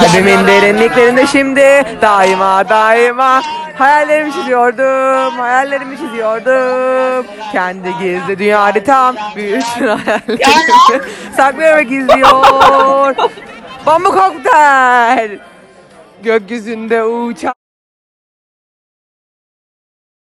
Kalbimin derinliklerinde şimdi daima daima hayallerimi çiziyordum, hayallerimi çiziyordum. Kendi gizli dünya haritam bütün hayallerimi saklıyor ve gizliyor. Bomba kokteyl. Gökyüzünde uçan